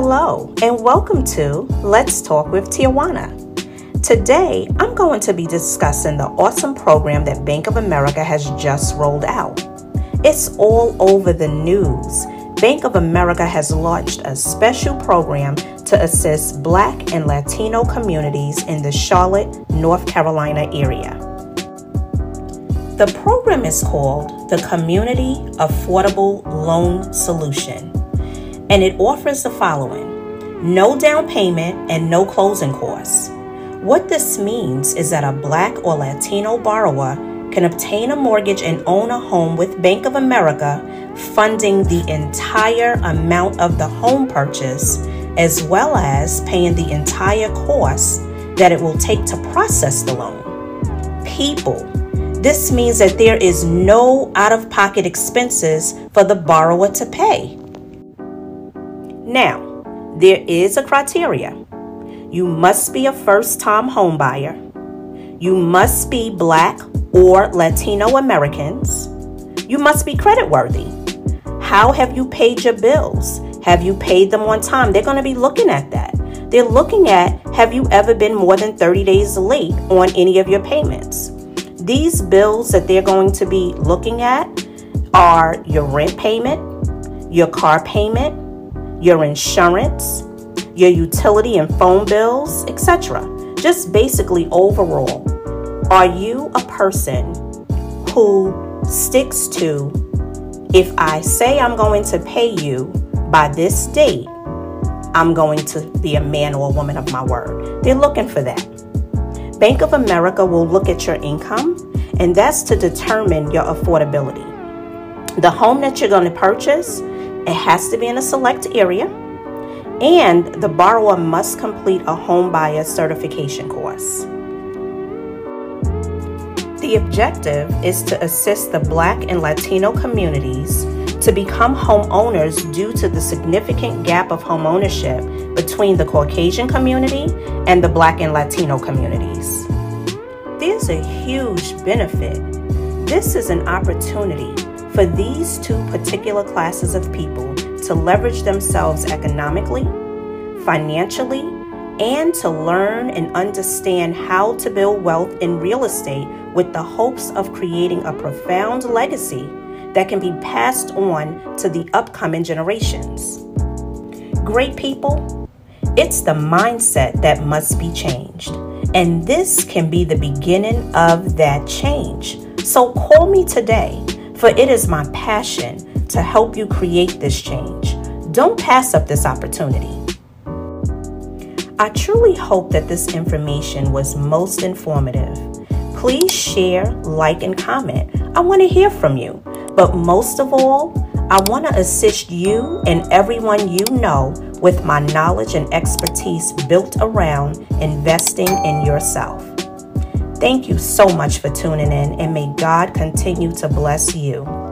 Hello, and welcome to Let's Talk with Tijuana. Today, I'm going to be discussing the awesome program that Bank of America has just rolled out. It's all over the news. Bank of America has launched a special program to assist Black and Latino communities in the Charlotte, North Carolina area. The program is called the Community Affordable Loan Solution and it offers the following no down payment and no closing costs. What this means is that a Black or Latino borrower can obtain a mortgage and own a home with Bank of America, funding the entire amount of the home purchase, as well as paying the entire cost that it will take to process the loan. People, this means that there is no out of pocket expenses for the borrower to pay. Now, there is a criteria. You must be a first time homebuyer. You must be black or Latino Americans. You must be credit worthy. How have you paid your bills? Have you paid them on time? They're going to be looking at that. They're looking at have you ever been more than 30 days late on any of your payments? These bills that they're going to be looking at are your rent payment, your car payment, your insurance, your utility and phone bills, etc. Just basically overall, are you a person who sticks to if I say I'm going to pay you by this date, I'm going to be a man or a woman of my word. They're looking for that. Bank of America will look at your income, and that's to determine your affordability. The home that you're going to purchase it has to be in a select area, and the borrower must complete a home buyer certification course. The objective is to assist the Black and Latino communities to become homeowners due to the significant gap of homeownership between the Caucasian community and the Black and Latino communities. There's a huge benefit. This is an opportunity for these two particular classes of people to leverage themselves economically, financially, and to learn and understand how to build wealth in real estate with the hopes of creating a profound legacy that can be passed on to the upcoming generations. Great people, it's the mindset that must be changed. And this can be the beginning of that change. So call me today for it is my passion to help you create this change. Don't pass up this opportunity. I truly hope that this information was most informative. Please share, like, and comment. I want to hear from you. But most of all, I want to assist you and everyone you know with my knowledge and expertise built around investing in yourself. Thank you so much for tuning in, and may God continue to bless you.